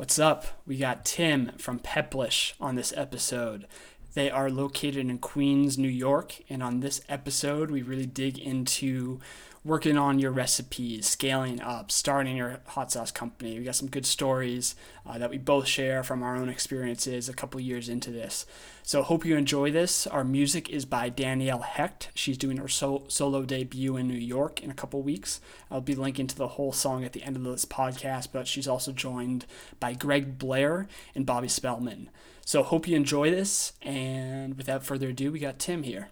What's up? We got Tim from Peplish on this episode. They are located in Queens, New York, and on this episode, we really dig into working on your recipes, scaling up, starting your hot sauce company. We got some good stories uh, that we both share from our own experiences a couple years into this. So hope you enjoy this. Our music is by Danielle Hecht. She's doing her so- solo debut in New York in a couple weeks. I'll be linking to the whole song at the end of this podcast, but she's also joined by Greg Blair and Bobby Spellman. So hope you enjoy this. And without further ado, we got Tim here.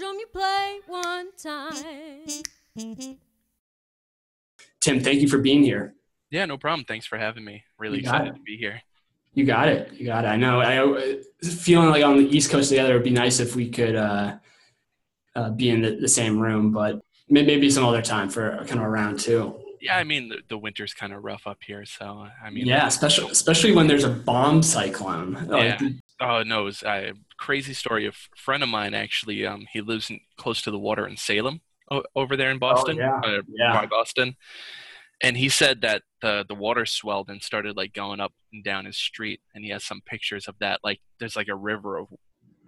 Drum you play one time. Tim, thank you for being here. Yeah, no problem. Thanks for having me. Really You excited it. to be here. You got it. You got it. I know. I feeling like on the East Coast together. It'd be nice if we could uh, uh, be in the, the same room, but maybe some other time for kind of a round two. Yeah, I mean the, the winter's kind of rough up here, so I mean, Yeah, especially especially when there's a bomb cyclone. Like, Yeah. Oh no, it was a crazy story. A friend of mine actually, um, he lives in, close to the water in Salem, o- over there in Boston, yeah. uh, Yeah. by Boston, and he said that the the water swelled and started like going up and down his street, and he has some pictures of that. Like there's like a river of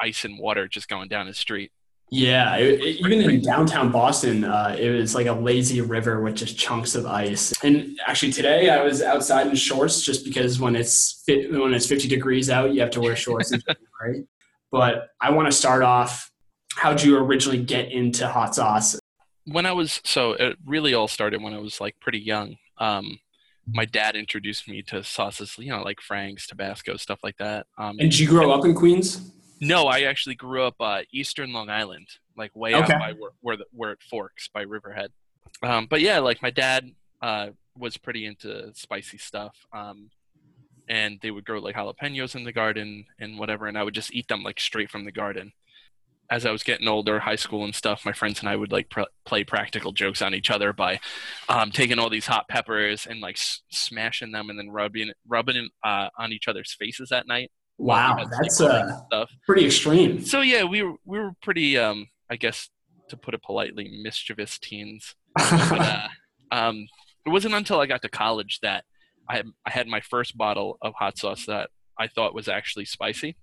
ice and water just going down his street. Yeah, it, it- even in downtown Boston, uh, it was like a lazy river with just chunks of ice. And actually, today I was outside in shorts just because when it's when it's 50 degrees out, you have to wear shorts, January. But I want to start off. How'd you originally get into hot sauce? when I was so it really all started when I was like pretty young. Um, my dad introduced me to sauces, you know, like Frank's, Tabasco, stuff like that. Um, And did you grow up in Queens? No, I actually grew up uh, Eastern Long Island, like way Okay. out by where where, the, where it forks by Riverhead. Um, but yeah, like my dad uh, was pretty into spicy stuff. Um, and they would grow like jalapenos in the garden and whatever, and I would just eat them like straight from the garden. As I was getting older, high school and stuff, my friends and I would like pr- play practical jokes on each other by um, taking all these hot peppers and like s- smashing them and then rubbing rubbing it uh, on each other's faces at night. Wow, we had that's uh, stuff. pretty extreme. So yeah, we were we were pretty, um, I guess, to put it politely, mischievous teens. But, uh, um, it wasn't until I got to college that I had, I had my first bottle of hot sauce that I thought was actually spicy,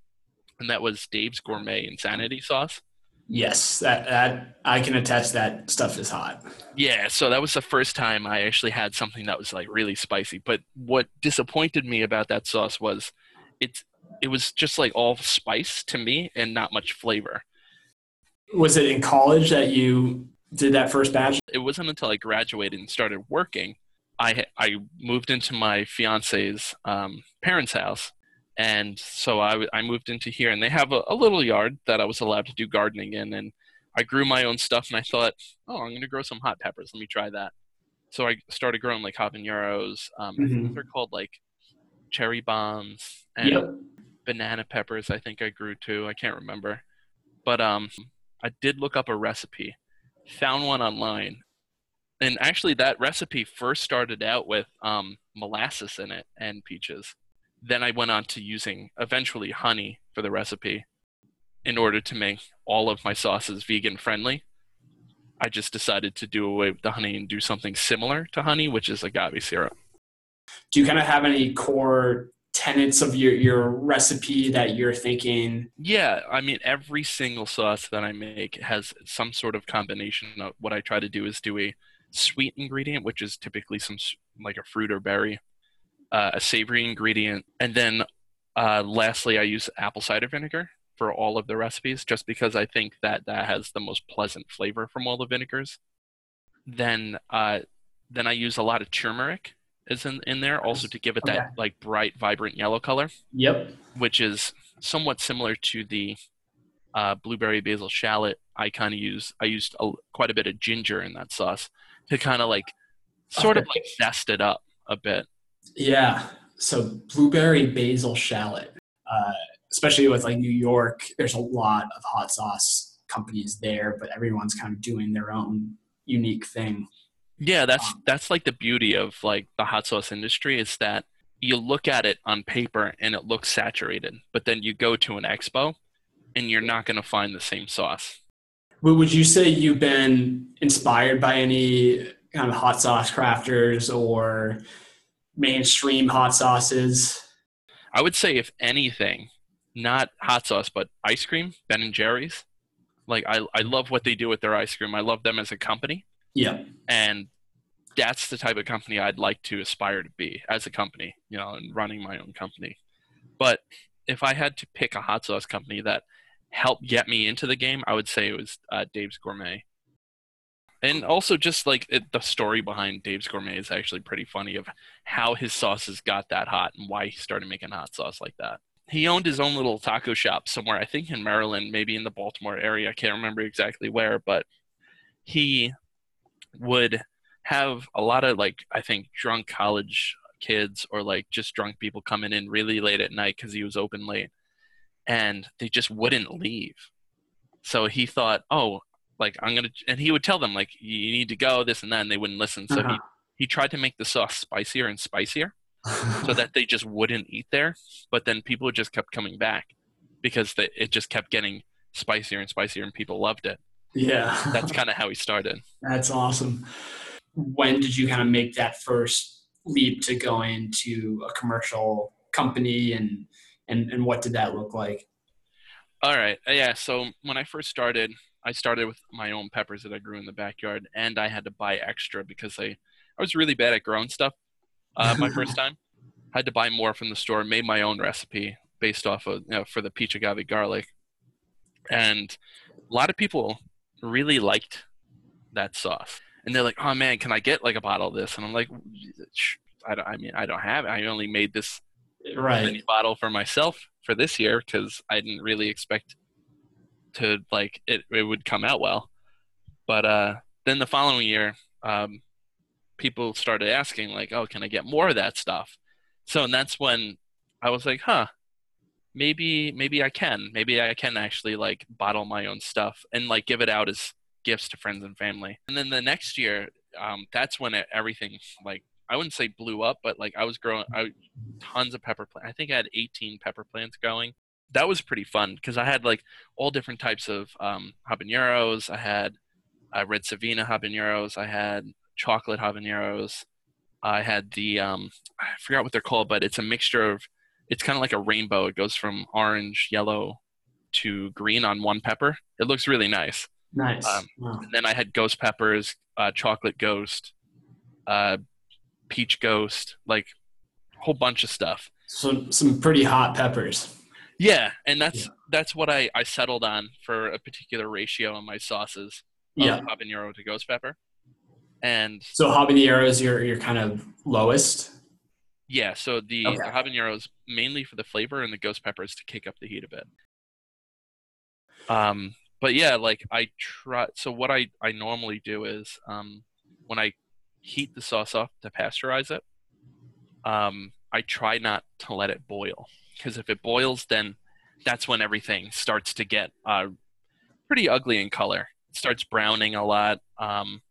and that was Dave's Gourmet Insanity sauce. yes, that that I can attest that stuff is hot. Yeah, so that was the first time I actually had something that was like really spicy. But what disappointed me about that sauce was it's it was just like all spice to me and not much flavor. Was it in college that you did that first batch? it wasn't until I graduated and started working, I I moved into my fiance's um, parents' house, and so I, I moved into here, and they have a, a little yard that I was allowed to do gardening in, and I grew my own stuff, and I thought, oh, I'm going to grow some hot peppers. Let me try that. So I started growing like habaneros. Um, Mhm. they're called like cherry bombs and Yep. Banana peppers. I think I grew too. I can't remember, but um, I did look up a recipe, found one online, and actually that recipe first started out with um, molasses in it and peaches. Then I went on to using eventually honey for the recipe, in order to make all of my sauces vegan friendly. I just decided to do away with the honey and do something similar to honey, which is agave syrup. Do you kind of have any core tenets of your, your recipe that you're thinking? Yeah, I mean, every single sauce that I make has some sort of combination. Of what I try to do is do a sweet ingredient, which is typically some like a fruit or berry, uh, a savory ingredient, and then uh, lastly, I use apple cider vinegar for all of the recipes, just because I think that that has the most pleasant flavor from all the vinegars. Then, uh, then I use a lot of turmeric is in, in there also to give it that Okay. like bright, vibrant yellow color Yep. which is somewhat similar to the uh, blueberry basil shallot. I kind of use I used a, quite a bit of ginger in that sauce to kind of like sort of like zest it up a bit. Yeah. So blueberry basil shallot, uh, especially with like New York, there's a lot of hot sauce companies there, but everyone's kind of doing their own unique thing. Yeah, that's Um, that's like the beauty of like the hot sauce industry is that you look at it on paper and it looks saturated, but then you go to an expo and you're not going to find the same sauce. But would you say you've been inspired by any kind of hot sauce crafters or mainstream hot sauces? I would say if anything, not hot sauce, but ice cream, Ben and Jerry's. Like I I love what they do with their ice cream. I love them as a company. Yeah. and that's the type of company I'd like to aspire to be as a company, you know, and running my own company. But if I had to pick a hot sauce company that helped get me into the game, I would say it was uh, Dave's Gourmet. And also, just like it, the story behind Dave's Gourmet is actually pretty funny of how his sauces got that hot and why he started making hot sauce like that. He owned his own little taco shop somewhere, I think in Maryland, maybe in the Baltimore area. I can't remember exactly where, but he would have a lot of like I think drunk college kids or like just drunk people coming in really late at night because he was open late, and they just wouldn't leave. So he thought, oh, like I'm gonna, and he would tell them like you need to go this and that, and they wouldn't listen. So Uh-huh. he he tried to make the sauce spicier and spicier so that they just wouldn't eat there. But then people just kept coming back because they, it just kept getting spicier and spicier, and people loved it. Yeah. That's kind of how he started. That's awesome. When did you kind of make that first leap to go into a commercial company and and and what did that look like? All right. Uh, Yeah. So when I first started, I started with my own peppers that I grew in the backyard, and I had to buy extra because I, I was really bad at growing stuff uh, my first time. had to buy more from the store, made my own recipe based off of, you know, for the peach agave garlic. And a lot of people really liked that sauce. And they're like, oh man, can I get like a bottle of this? And I'm like, "Sh- I, don't, I mean, I don't have it. I only made this Right. mini bottle for myself for this year because I didn't really expect to like it, it would come out well. But uh, then the following year, um, people started asking like, "Oh, can I get more of that stuff?" So and that's when I was like, "Huh, maybe maybe I can. Maybe I can actually like bottle my own stuff and like give it out as gifts to friends and family." And then the next year, um, that's when it, everything like I wouldn't say blew up, but like I was growing, I tons of pepper plants. I think I had 18 pepper plants going. That was pretty fun because I had like all different types of um, habaneros. I had uh, red Savina habaneros. I had chocolate habaneros. I had the um, I forgot what they're called, but it's a mixture of. It's kind of like a rainbow. It goes from orange, yellow, to green on one pepper. It looks really nice. Nice. Um, Wow. And then I had ghost peppers, uh, chocolate ghost, uh, peach ghost, like a whole bunch of stuff. So some pretty hot peppers. Yeah, and that's Yeah. that's what I, I settled on for a particular ratio in my sauces Yeah. habanero to ghost pepper. And So habaneros, you're you're kind of lowest. Yeah, so the, Okay. the habaneros mainly for the flavor and the ghost peppers to kick up the heat a bit. Um, but yeah, like I try. So what I I normally do is um, when I heat the sauce up to pasteurize it, um, I try not to let it boil because if it boils, then that's when everything starts to get uh, pretty ugly in color. It starts browning a lot. Um,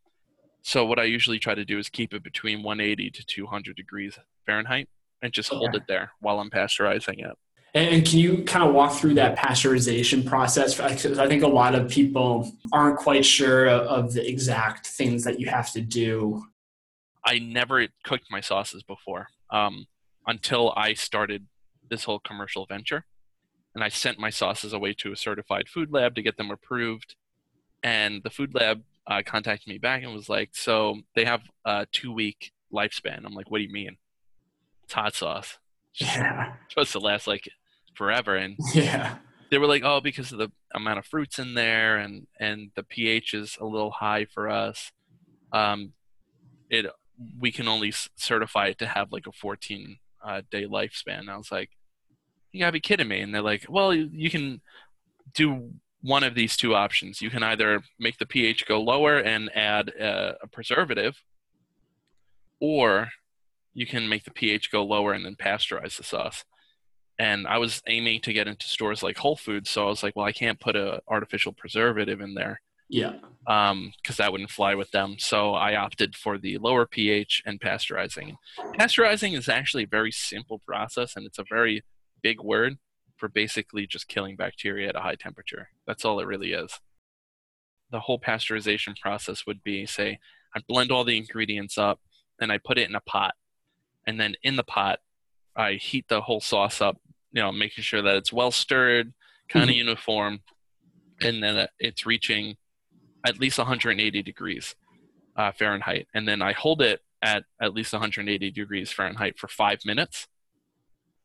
so what I usually try to do is keep it between 180 to 200 degrees Fahrenheit and just hold it there while I'm pasteurizing it. And, can you kind of walk through that pasteurization process? Because I think a lot of people aren't quite sure of, of the exact things that you have to do. I never cooked my sauces before um, until I started this whole commercial venture. And I sent my sauces away to a certified food lab to get them approved. And the food lab uh, contacted me back and was like, So they have a two week lifespan. I'm like, What do you mean? It's hot sauce. It's Yeah. supposed to last like forever. And Yeah. they were like, "Oh, because of the amount of fruits in there, and and the pH is a little high for us. Um, it we can only s- certify it to have like a 14 uh, day lifespan." And I was like, "You gotta be kidding me!" And they're like, "Well, you, you can do one of these two options. You can either make the pH go lower and add a, a preservative, or you can make the pH go lower and then pasteurize the sauce. And I was aiming to get into stores like Whole Foods, so I was like, well, I can't put a artificial preservative in there Yeah. um because that wouldn't fly with them. So I opted for the lower pH and pasteurizing. Pasteurizing is actually a very simple process, and it's a very big word for basically just killing bacteria at a high temperature. That's all it really is. The whole pasteurization process would be say, I blend all the ingredients up and I put it in a pot. And then in the pot, I heat the whole sauce up, you know, making sure that it's well stirred, kind of Mhm. uniform, and then it's reaching at least 180 degrees uh, Fahrenheit. And then I hold it at at least 180 degrees Fahrenheit for five minutes.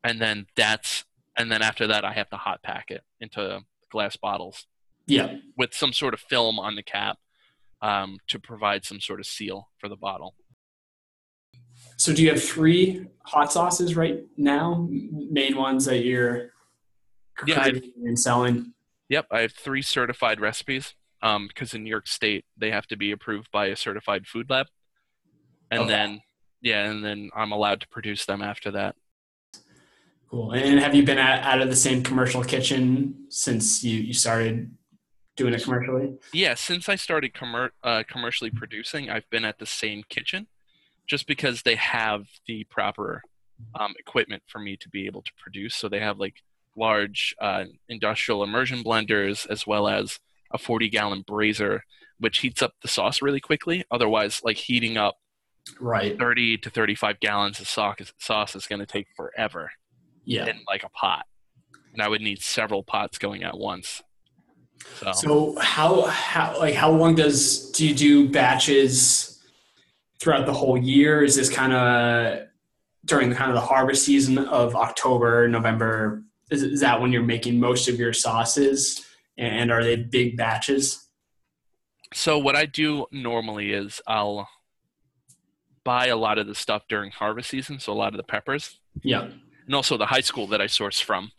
And then that's, and then after that, I have to hot pack it into glass bottles Yeah. with some sort of film on the cap um, to provide some sort of seal for the bottle. So do you have three hot sauces right now? Main ones that you're Yeah, and selling? Yep, I have three certified recipes because in New York State they have to be approved by a certified food lab, and Okay. then yeah, and then I'm allowed to produce them after that. Cool. And have you been at, out of the same commercial kitchen since you, you started doing it commercially? Yeah, since I started commer- uh, commercially producing, I've been at the same kitchen, just because they have the proper um, equipment for me to be able to produce. So they have like large uh, industrial immersion blenders as well as a 40 gallon brazier, which heats up the sauce really quickly. Otherwise, like heating up Right. 30 to 35 gallons of sauce is going to take forever Yeah. in like a pot. And I would need several pots going at once. So, So how how like how long does do you do batches throughout the whole year? Is this kind of during the kind of the harvest season of October, November? Is, is that when you're making most of your sauces? And are they big batches? so what I do normally is I'll buy a lot of the stuff during harvest season. So a lot of the peppers Yeah. And also the high school that I source from,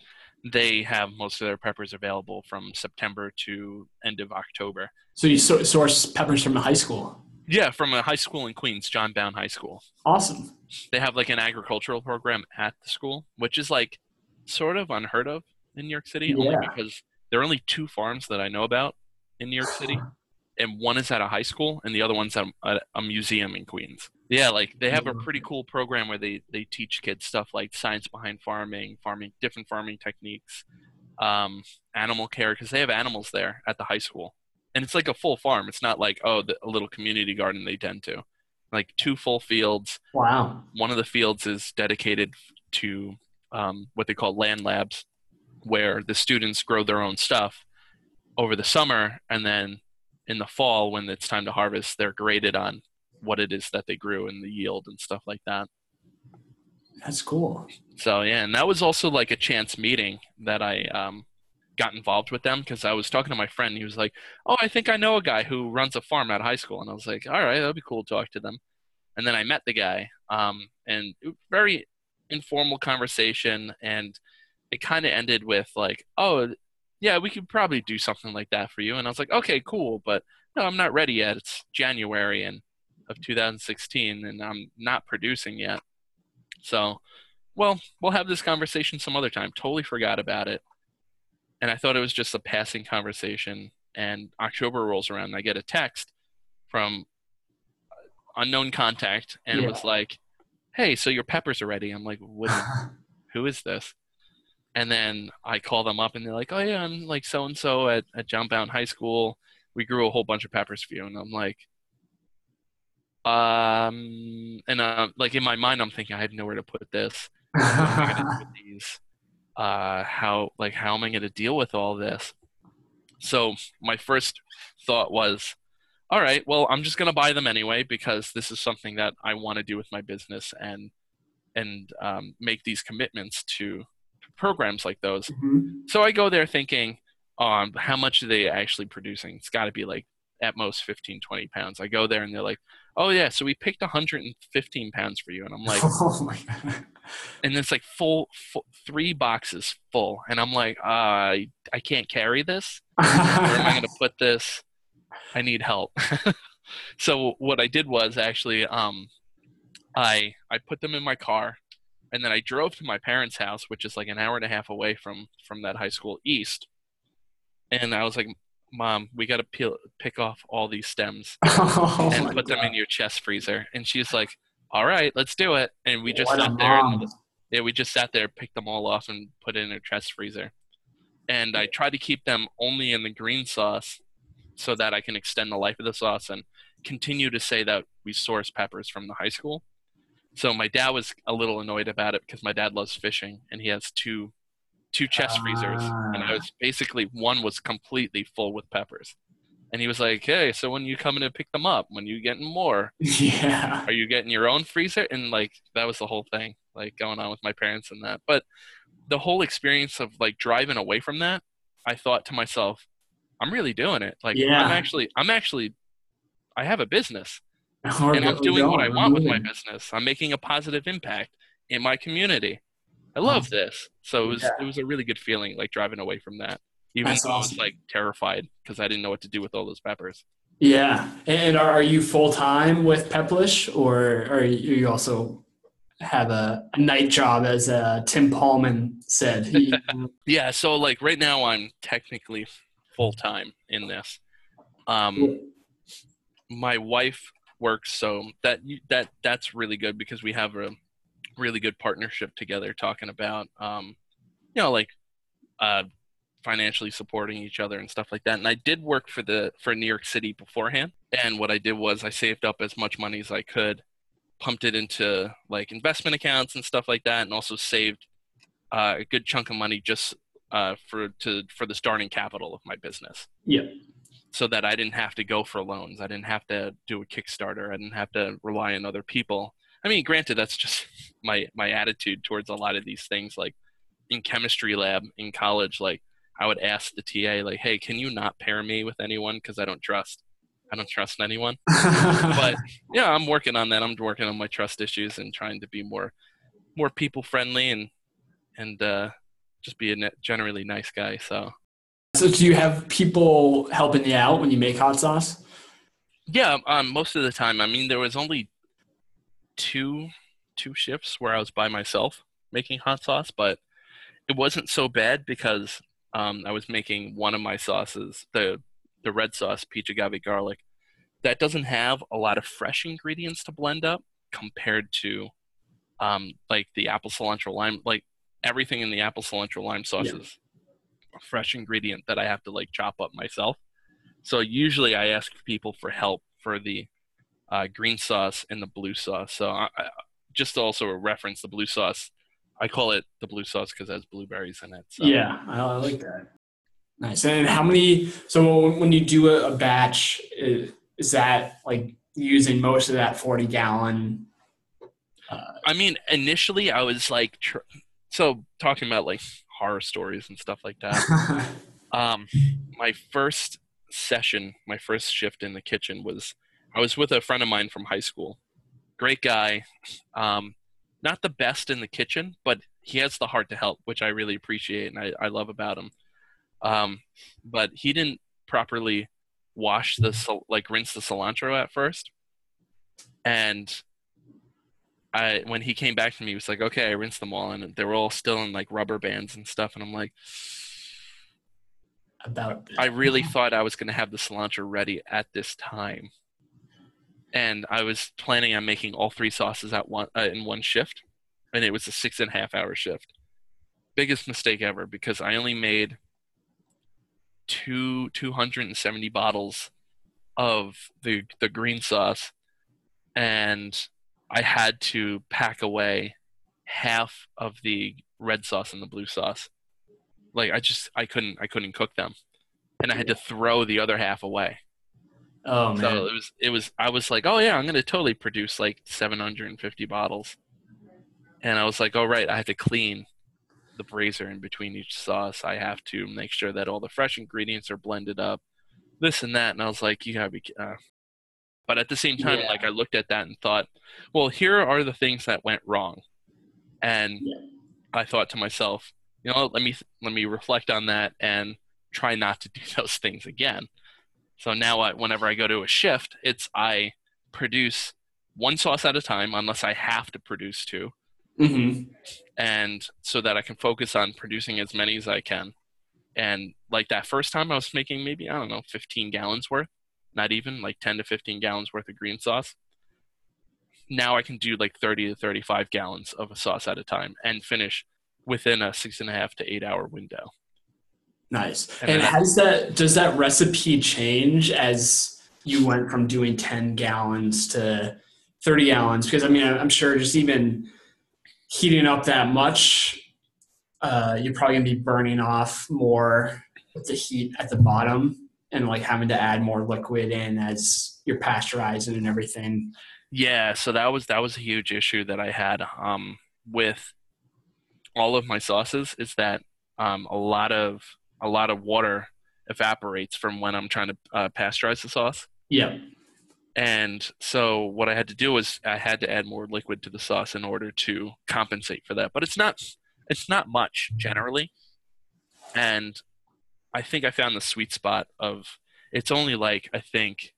they have most of their peppers available from September to end of October. So you so- source peppers from the high school. Yeah, from a high school in Queens, John Bowne High School. Awesome. they have like an agricultural program at the school, which is like sort of unheard of in New York City, only Yeah. because there are only two farms that I know about in New York City, and one is at a high school, and the other one's at a museum in Queens. Yeah, like they have a pretty cool program where they they teach kids stuff like science behind farming, farming different farming techniques, um, animal care because they have animals there at the high school, and it's like a full farm. It's not like oh the, a little community garden they tend to, like two full fields Wow. one of the fields is dedicated to um, what they call land labs, where the students grow their own stuff over the summer, and then in the fall, when it's time to harvest, they're graded on what it is that they grew and the yield and stuff like that. That's cool. So yeah, and that was also like a chance meeting that I um, got involved with them because I was talking to my friend. He was like, "Oh, I think I know a guy who runs a farm at high school," and I was like, "All right, that'd be cool to talk to them." And then I met the guy, um, and it was very informal conversation, and it kind of ended with like, "Oh, yeah, we could probably do something like that for you." And I was like, "Okay, cool, but no, I'm not ready yet. It's January and of 2016, and I'm not producing yet." So well, we'll have this conversation some other time. Totally forgot about it. And I thought it was just a passing conversation. And October rolls around, and I get a text from unknown contact, and Yeah. it was like, "Hey, so your peppers are ready." I'm like, "What? who is this?" And then I call them up, and they're like, "Oh yeah, I'm like so and so at at John Bowne High School. We grew a whole bunch of peppers for you." And I'm like, um, and uh, like in my mind, I'm thinking I have nowhere to put this what am I gonna do with these? Uh, how like how am I gonna deal with all this? So my first thought was, all right, well I'm just gonna buy them anyway because this is something that I want to do with my business and and um, make these commitments to programs like those. Mhm. So I go there thinking, um, how much are they actually producing? It's got to be like at most 15, 20 pounds. I go there and they're like, oh yeah, so we picked 115 pounds for you, and I'm like oh my god. and it's like full, full three boxes full and i'm like uh, i i can't carry this where am i going to put this i need help so what i did was actually um I I put them in my car, and then I drove to my parents' house, which is like an hour and a half away from from that high school east. And I was like, "Mom, we got to peel pick off all these stems Oh and put them in your chest freezer." And she's like, "All right, let's do it." And we just What sat there. And, yeah, we just sat there, picked them all off, and put it in her chest freezer. And I tried to keep them only in the green sauce so that I can extend the life of the sauce and continue to say that we source peppers from the high school. So my dad was a little annoyed about it because my dad loves fishing and he has two two chest freezers and I Ah. was basically one was completely full with peppers. And he was like, "Hey, so when you coming to pick them up? When you getting more? Yeah. are you getting your own freezer and like that was the whole thing like going on with my parents and that but the whole experience of like driving away from that i thought to myself i'm really doing it like Yeah. i'm actually i'm actually i have a business and i'm doing what i want with my business i'm making a positive impact in my community i love this so it was Yeah. it was a really good feeling like driving away from that even That's though i was like terrified because i didn't know what to do with all those peppers Yeah. And are, are you full time with Peplish or are you also have a, a night job as uh, Tim Paulman said? He, Yeah, so like right now I'm technically full time in this. Um, my wife works, so that that that's really good because we have a really good partnership together, talking about um, you know like uh, financially supporting each other and stuff like that. And I did work for the for New York City beforehand, and what I did was I saved up as much money as I could, pumped it into like investment accounts and stuff like that, and also saved uh, a good chunk of money just uh, for to for the starting capital of my business. Yeah. So that I didn't have to go for loans. I didn't have to do a Kickstarter. I didn't have to rely on other people. I mean, granted, that's just my my attitude towards a lot of these things. Like in chemistry lab in college, like I would ask the TA, like, "Hey, can you not pair me with anyone because I don't trust, I don't trust anyone." But yeah, I'm working on that. I'm working on my trust issues and trying to be more more people friendly and and uh, just be a ne- generally nice guy. So so do you have people helping you out when you make hot sauce? yeah, um, most of the time. I mean, there was only two two shifts where I was by myself making hot sauce, but it wasn't so bad because um, I was making one of my sauces, the the red sauce, peach agave garlic. That doesn't have a lot of fresh ingredients to blend up compared to um, like the apple cilantro lime. Like everything in the apple cilantro lime sauce Yeah. is a fresh ingredient that I have to like chop up myself. So usually I ask people for help for the uh, green sauce and the blue sauce. So I, I, just also reference the blue sauce, I call it the blue sauce because it has blueberries in it. So. Yeah, I, like that. Nice. And how many? So when- you do a, a batch, is, is that like using most of that forty gallon? I mean, initially I was like, tr- so talking about like horror stories and stuff like that. um, my first session, my first shift in the kitchen was I was with a friend of mine from high school. Great guy. Um, not the best in the kitchen, but he has the heart to help, which I really appreciate and I, I love about him. Um, but he didn't properly wash the like rinse the cilantro at first, and I when he came back to me, he was like, "Okay, I rinsed them all, and they were all still in like rubber bands and stuff." And I'm like, About I really thought I was going to have the cilantro ready at this time, and I was planning on making all three sauces at one uh, in one shift, and it was a six and a half hour shift. Biggest mistake ever because I only made two 270 bottles of the the green sauce, and I had to pack away half of the red sauce and the blue sauce. Like I just I couldn't I couldn't cook them, and I had to throw the other half away. Oh man, So it was it was I was like, oh yeah, I'm gonna totally produce like 750 bottles, and I was like, oh right, I have to clean the brazier in between each sauce. I have to make sure that all the fresh ingredients are blended up, this and that. And I was like, you gotta be. Uh. But at the same time, Yeah. like I looked at that and thought, well, here are the things that went wrong, and Yeah. I thought to myself, you know, let me let me reflect on that and try not to do those things again. So now, I, whenever I go to a shift, it's I produce one sauce at a time unless I have to produce two, hmm and so that I can focus on producing as many as I can. And like that first time, I was making maybe I don't know 15 gallons worth, not even like 10 to 15 gallons worth of green sauce. Now I can do like 30 to 35 gallons of a sauce at a time and finish within a six and a half to eight hour window. Nice. And And has that does that recipe change as you went from doing 10 gallons to 30 gallons? Because I mean, I'm sure just even heating up that much, uh, you're probably gonna be burning off more with the heat at the bottom and like having to add more liquid in as you're pasteurizing and everything. Yeah, so that was that was a huge issue that I had um, with all of my sauces is that um, a lot of a lot of water evaporates from when I'm trying to uh, pasteurize the sauce, Yep. and so what I had to do was I had to add more liquid to the sauce in order to compensate for that. But it's not it's not much generally, and I think I found the sweet spot of it's only like I think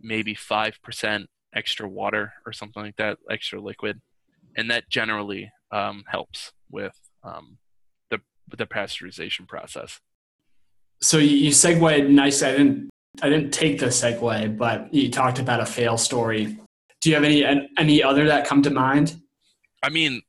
maybe five percent extra water or something like that, extra liquid, and that generally um, helps with um, the the pasteurization process. So you, you segued nice. I didn't I didn't take the segue, but you talked about a fail story. Do you have any any other that come to mind? I mean,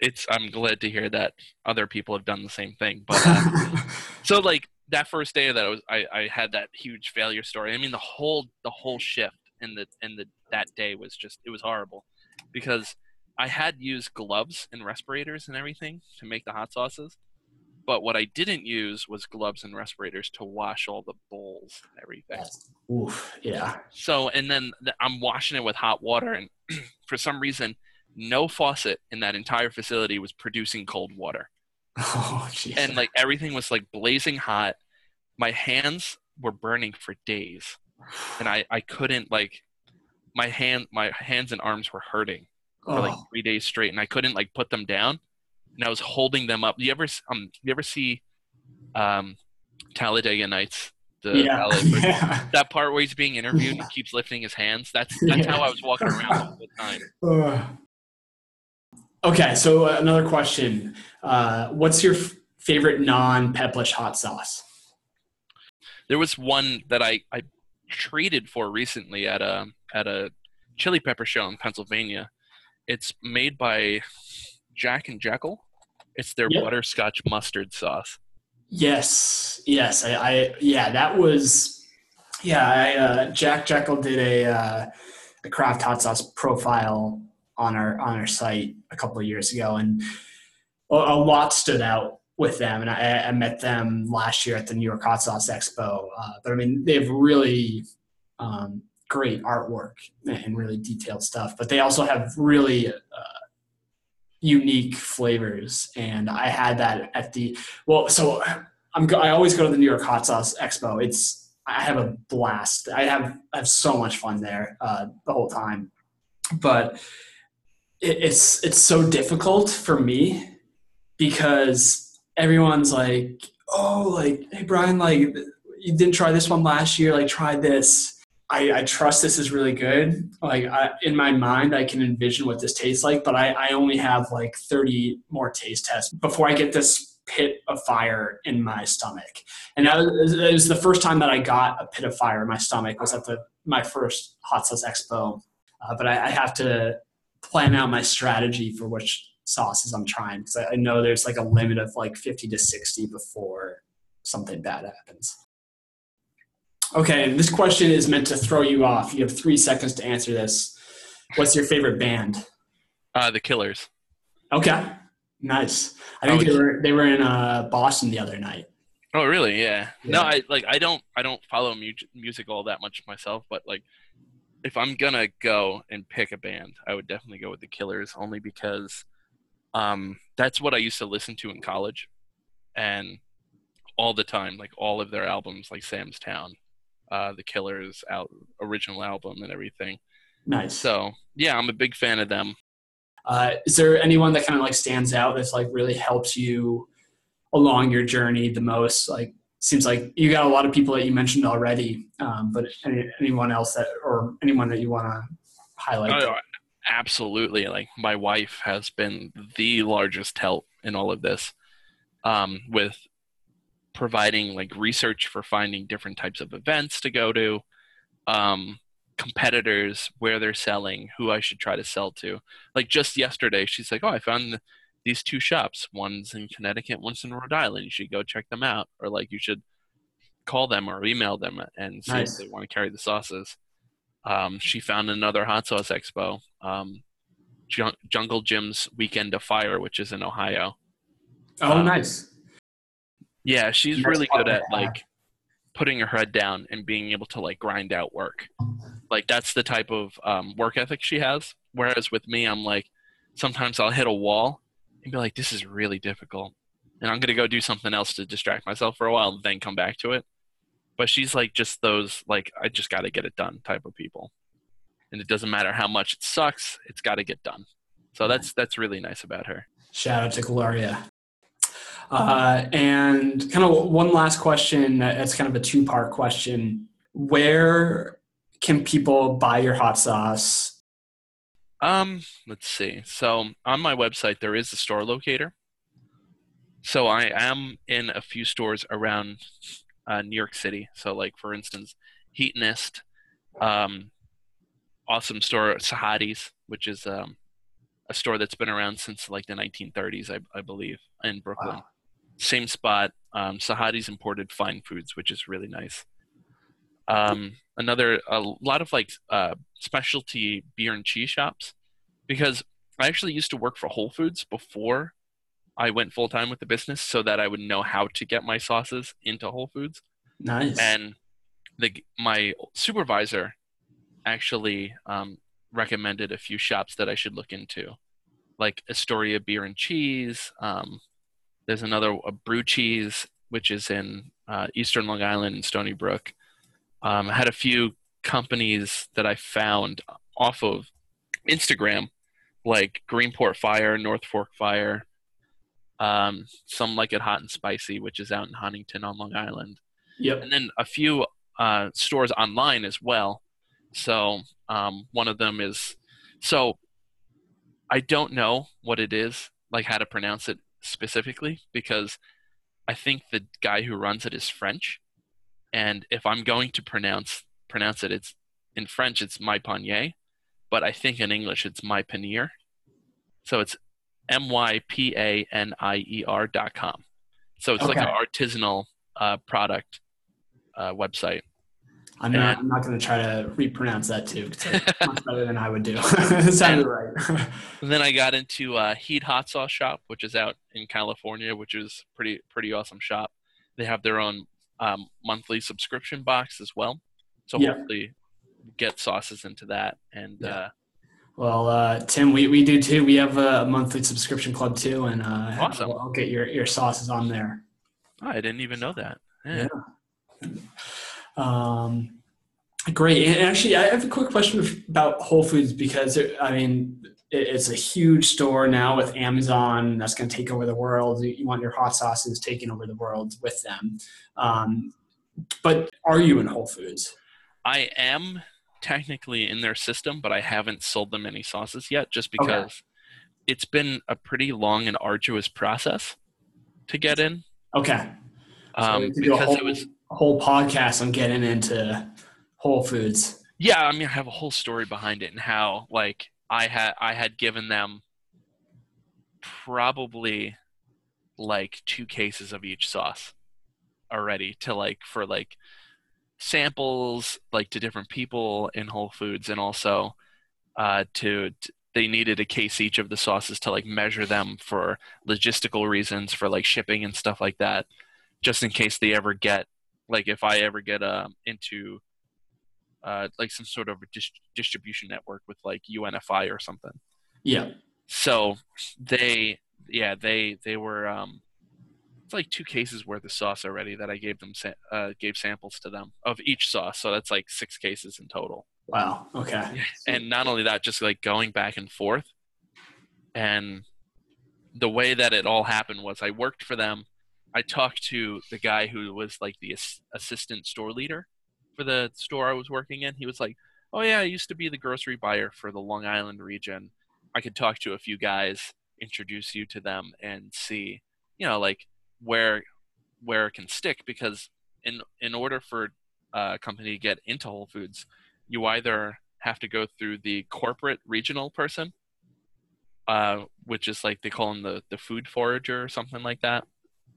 it's I'm glad to hear that other people have done the same thing, but uh, so like that first day that I was I, I had that huge failure story. I mean, the whole the whole shift in the in the that day was just it was horrible because I had used gloves and respirators and everything to make the hot sauces. But what I didn't use was gloves and respirators to wash all the bowls and everything. Oof, yeah. So, and then th- I'm washing it with hot water, and for some reason, no faucet in that entire facility was producing cold water. Oh, jeez. And like everything was like blazing hot. My hands were burning for days, and I I couldn't like my hand my hands and arms were hurting for like oh. three days straight, and I couldn't like put them down, and I was holding them up. You ever um you ever see um Talladega Nights the yeah. yeah. that part where he's being interviewed and he keeps lifting his hands. That's that's how I was walking around the time. Ugh. Okay, so uh, another question: uh, What's your f- favorite non-Peplish hot sauce? There was one that I I traded for recently at a at a chili pepper show in Pennsylvania. It's made by Jack and Jekyll. It's their Yep. butterscotch mustard sauce. Yes, yes, I, I yeah, that was yeah. I, uh, Jack Jekyll did a uh, a craft hot sauce profile on our on our site a couple of years ago, and a, a lot stood out with them. And I, I met them last year at the New York Hot Sauce Expo. Uh, but I mean, they have really um, great artwork and really detailed stuff. But they also have really uh, unique flavors, and I had that at the well, so I'm I always go to the New York Hot Sauce Expo. It's I have a blast. I have I have so much fun there uh, the whole time, but it, it's it's so difficult for me because everyone's like, oh, like hey Brian, like you didn't try this one last year, like try this. I, I trust this is really good. Like I, in my mind, I can envision what this tastes like, but I, I only have like 30 more taste tests before I get this pit of fire in my stomach. And that was, it was the first time that I got a pit of fire in my stomach was at the my first hot sauce expo. Uh, but I, I have to plan out my strategy for which sauces I'm trying because I, I know there's like a limit of like 50 to 60 before something bad happens. Okay, this question is meant to throw you off. You have three seconds to answer this. What's your favorite band? Uh, the Killers. Okay, nice. I think Oh, they were they were in uh, Boston the other night. Oh, really? Yeah. No, I like I don't I don't follow mu- music all that much myself, but like if I'm gonna go and pick a band, I would definitely go with the Killers, only because um, that's what I used to listen to in college, and all the time, like all of their albums, like Sam's Town, uh, the Killers' al- original album, and everything. Nice. So yeah, I'm a big fan of them. Uh, is there anyone that kind of like stands out that's like really helps you along your journey the most? Like, seems like you got a lot of people that you mentioned already, um, but any, anyone else that or anyone that you want to highlight. Oh, absolutely. Like my wife has been the largest help in all of this, um, with providing like research for finding different types of events to go to, um, competitors, where they're selling, who I should try to sell to. Like just yesterday, she's like, "Oh, I found th- these two shops. One's in Connecticut, one's in Rhode Island. You should go check them out, or like you should call them or email them and see Nice. if they want to carry the sauces." Um, she found another hot sauce expo, um, Jun- Jungle Jim's Weekend of Fire, which is in Ohio. oh, um, nice. Yeah, she's That's really good at like putting her head down and being able to like grind out work. Like that's the type of um, work ethic she has. Whereas with me, I'm like sometimes I'll hit a wall and be like, "This is really difficult," and I'm gonna go do something else to distract myself for a while, and then come back to it. But she's like just those like I just got to get it done type of people, and it doesn't matter how much it sucks, it's got to get done. So that's that's really nice about her. Shout out to Gloria. Uh, and kind of one last question. that- It's kind of a two part question. Where can people buy your hot sauce? Um, let's see. So on my website there is a store locator. So I am in a few stores around uh, New York City. So like for instance, Heatonist, um, awesome store Sahadi's, which is um, a store that's been around since like the 1930s, I, I believe, in Brooklyn. Wow. Same spot. Um, Sahadi's imported fine foods, which is really nice. Um, another a lot of like uh, specialty beer and cheese shops because I actually used to work for Whole Foods before I went full time with the business so that I would know how to get my sauces into Whole Foods. Nice. And the my supervisor actually um, recommended a few shops that I should look into, like Astoria Beer and Cheese. Um, there's another a Brew Cheese, which is in uh, Eastern Long Island in Stony Brook. Um, I had a few companies that I found off of Instagram, like Greenport Fire, North Fork Fire, um, some like it Hot and Spicy, which is out in Huntington on Long Island yep. and then a few uh, stores online as well. So um, one of them is so I don't know what it is, like how to pronounce it specifically, because I think the guy who runs it is French, and if I'm going to pronounce pronounce it, it's in French it's my panier, but I think in English it's my paneer. So it's M Y P A N I E R dot com. So it's like an artisanal uh, product uh, website. I'm not. I'm not going to try to repronounce that too. it's much better than I would do. it sounded right. And then I got into uh, Heat Hot Sauce Shop, which is out in California, which is pretty pretty awesome shop. They have their own um, monthly subscription box as well, so Yeah. hopefully get sauces into that. And Yeah. uh, Well, uh, Tim, we, we do too. We have a monthly subscription club too, and uh, Awesome. I'll, I'll get your, your sauces on there. oh, I didn't even know that. Yeah. Um, great. And actually, I have a quick question about Whole Foods because it, I mean, it's a huge store now with Amazon that's going to take over the world. You want your hot sauces taking over the world with them. Um, but are you in Whole Foods? I am technically in their system, but I haven't sold them any sauces yet, just because it's been a pretty long and arduous process to get in. Okay. Um, we could do a because whole, it was whole podcast on getting into Whole Foods. yeah i mean i have a whole story behind it and how like i had i had given them probably like two cases of each sauce already to like for like samples like to different people in whole foods and also uh to, t they needed a case each of the sauces to like measure them for logistical reasons for like shipping and stuff like that just in case they ever get like if i ever get um into uh, like some sort of a dis- distribution network with like UNFI or something. Yeah. So they, yeah, they they were um, it's like two cases worth of sauce already that I gave them sa- uh, gave samples to them of each sauce. So that's like six cases in total. Wow. Okay. And not only that, just like going back and forth. And the way that it all happened was I worked for them. I talked to the guy who was like the ass- assistant store leader for the store I was working in. He was like, oh yeah, I used to be the grocery buyer for the Long Island region. I could talk to a few guys, introduce you to them, and see, you know, like where where it can stick. Because in in order for a company to get into Whole Foods, you either have to go through the corporate regional person, uh, which is like they call them the the food forager or something like that,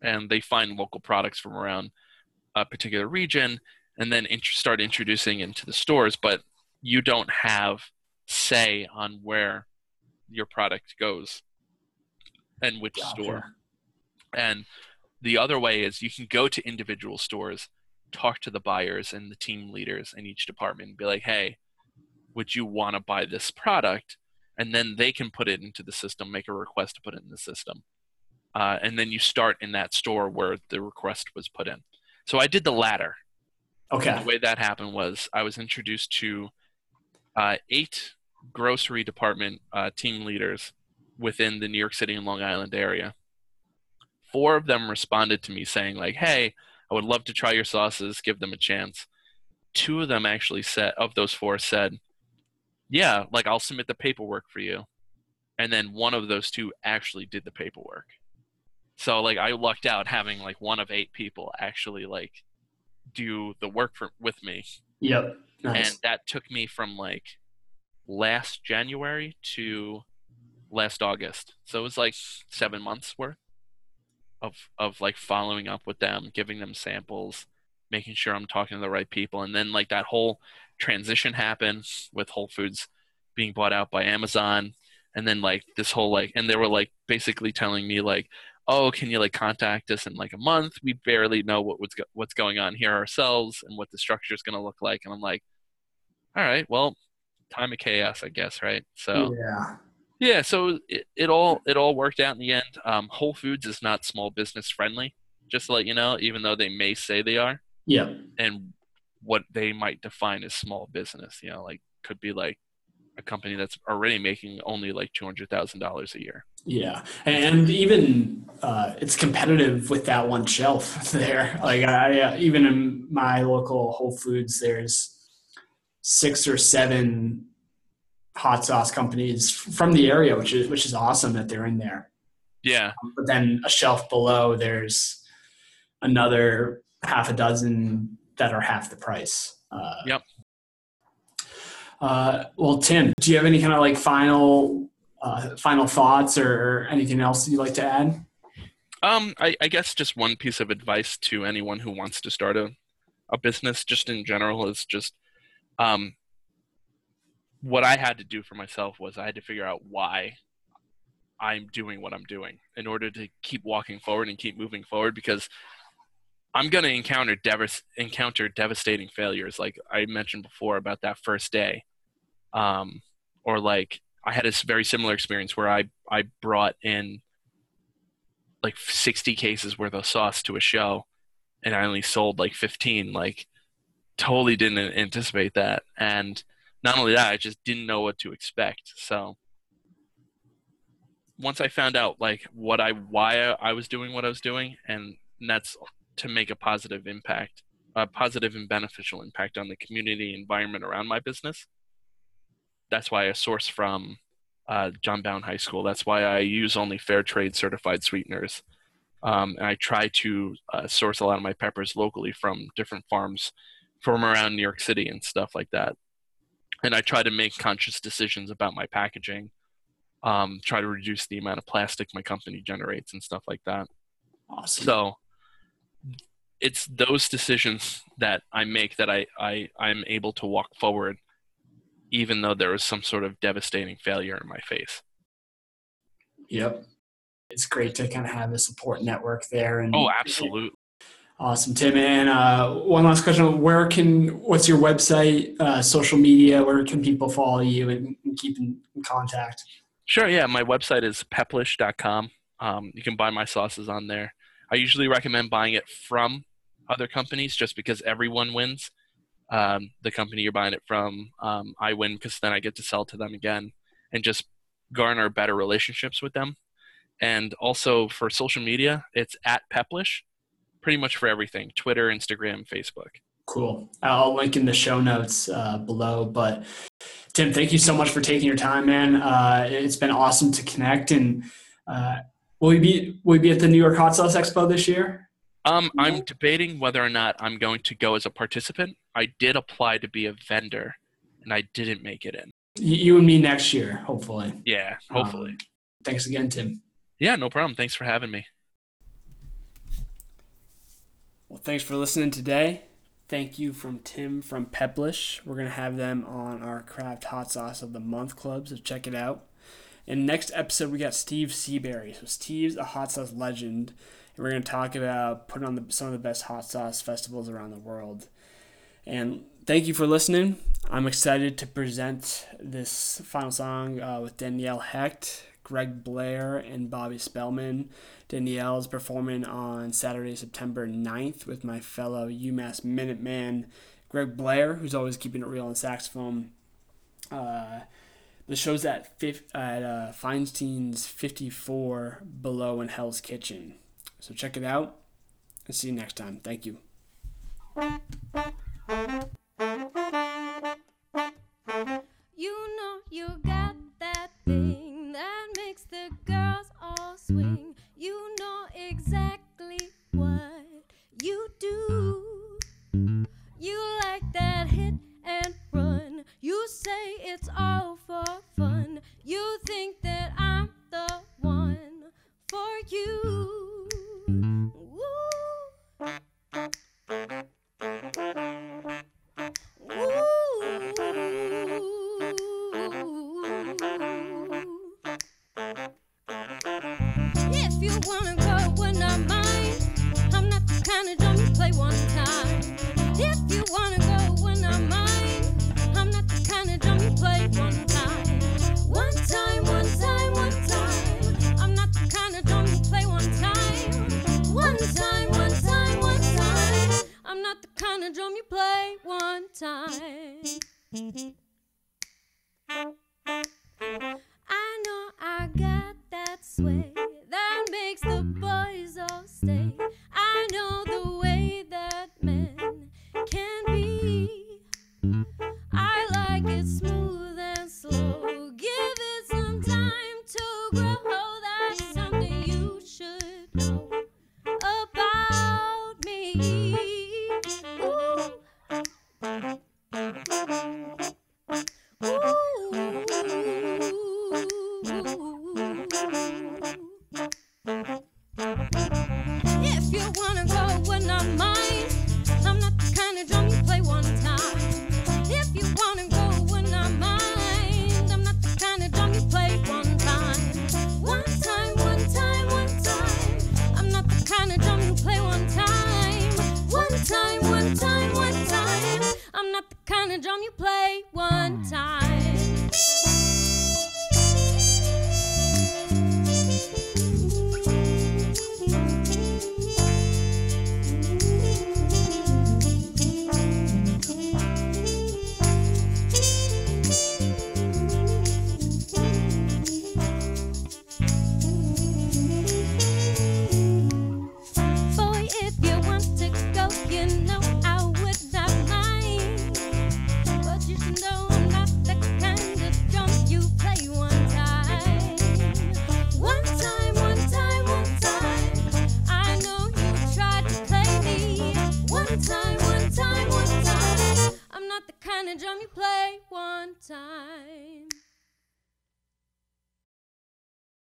and they find local products from around a particular region and then int- start introducing into the stores. But you don't have say on where your product goes and which Gotcha. store. And the other way is you can go to individual stores, talk to the buyers and the team leaders in each department, and be like, hey, would you want to buy this product? And then they can put it into the system, make a request to put it in the system. Uh, and then you start in that store where the request was put in. So I did the latter. Okay. The way that happened was I was introduced to uh, eight grocery department uh, team leaders within the New York City and Long Island area. Four of them responded to me saying, like, hey, I would love to try your sauces, give them a chance. Two of them actually said, of those four said, yeah, like I'll submit the paperwork for you. And then one of those two actually did the paperwork. So like I lucked out having like one of eight people actually like do the work for with me Yep. Nice. and that took me from like last January to last August. So it was like seven months worth of of like following up with them, giving them samples, making sure I'm talking to the right people, and then like that whole transition happened with Whole Foods being bought out by Amazon, and then like this whole like, and they were like basically telling me like, oh, can you like contact us in like a month? We barely know what what's go- what's going on here ourselves and what the structure is going to look like, and I'm like, all right, well, time of chaos, I guess, right? So yeah. yeah, so it, it all it all worked out in the end. Um, Whole Foods is not small business friendly, just to let you know, even though they may say they are, Yeah. and what they might define as small business, you know, like could be like a company that's already making only like two hundred thousand dollars a year. Yeah, and even uh, it's competitive with that one shelf there. Like I, uh, even in my local Whole Foods, there's six or seven hot sauce companies from the area, which is which is awesome that they're in there. Yeah, But then a shelf below, there's another half a dozen that are half the price. Uh, Yep. Uh, well, Tim, do you have any kind of like final uh, final thoughts or anything else you'd like to add? Um, I, I guess just one piece of advice to anyone who wants to start a, a business, just in general, is just um, what I had to do for myself was I had to figure out why I'm doing what I'm doing in order to keep walking forward and keep moving forward because I'm going to encounter devas- encounter devastating failures, like I mentioned before about that first day, um, or like I had a very similar experience where I I brought in like 60 cases worth of sauce to a show and I only sold like 15 like totally didn't anticipate that. And not only that I just didn't know what to expect. So once I found out like what I why I was doing what I was doing and that's to make a positive impact a positive and beneficial impact on the community environment around my business that's why I source from uh, John Bowne High School. That's why I use only fair trade certified sweeteners. Um, and I try to uh, source a lot of my peppers locally from different farms from around New York City and stuff like that. And I try to make conscious decisions about my packaging, um, try to reduce the amount of plastic my company generates and stuff like that. Awesome. So it's those decisions that I make that I, I, I'm able to walk forward even though there was some sort of devastating failure in my face. Yep. It's great to kind of have a support network there. And Oh, absolutely. Awesome, Tim. And uh, one last question: Where can? What's your website? Uh, social media? Where can people follow you and, and keep in, in contact? Sure, yeah. My website is peplish.com. Um, you can buy my sauces on there. I usually recommend buying it from other companies just because everyone wins. Um, the company you're buying it from, um, I win because then I get to sell to them again and just garner better relationships with them. And also for social media, it's at Peplish, pretty much for everything Twitter, Instagram, Facebook. Cool. I'll link in the show notes uh, below. But Tim, thank you so much for taking your time, man. Uh, it's been awesome to connect. And uh, will you be will you be at the New York Hot Sauce Expo this year? Um, I'm debating whether or not I'm going to go as a participant. I did apply to be a vendor, and I didn't make it in. You and me next year, hopefully. Yeah, hopefully. Um, thanks again, Tim. yeah, no problem. Thanks for having me. Well, thanks for listening today. Thank you from Tim from Peplish. We're going to have them on our Craft Hot Sauce of the Month Club, so check it out. In next episode, we got Steve Seabury. So, Steve's a hot sauce legend, and we're going to talk about putting on the, some of the best hot sauce festivals around the world. And thank you for listening. I'm excited to present this final song uh, with Danielle Hecht, Greg Blair, and Bobby Spellman. Danielle is performing on Saturday, September 9th with my fellow UMass Minuteman, Greg Blair, who's always keeping it real on saxophone. Uh, the show's at, at uh, Feinstein's 54 below in Hell's Kitchen. So check it out and see you next time. Thank you. You know you got that thing that makes the girls all swing.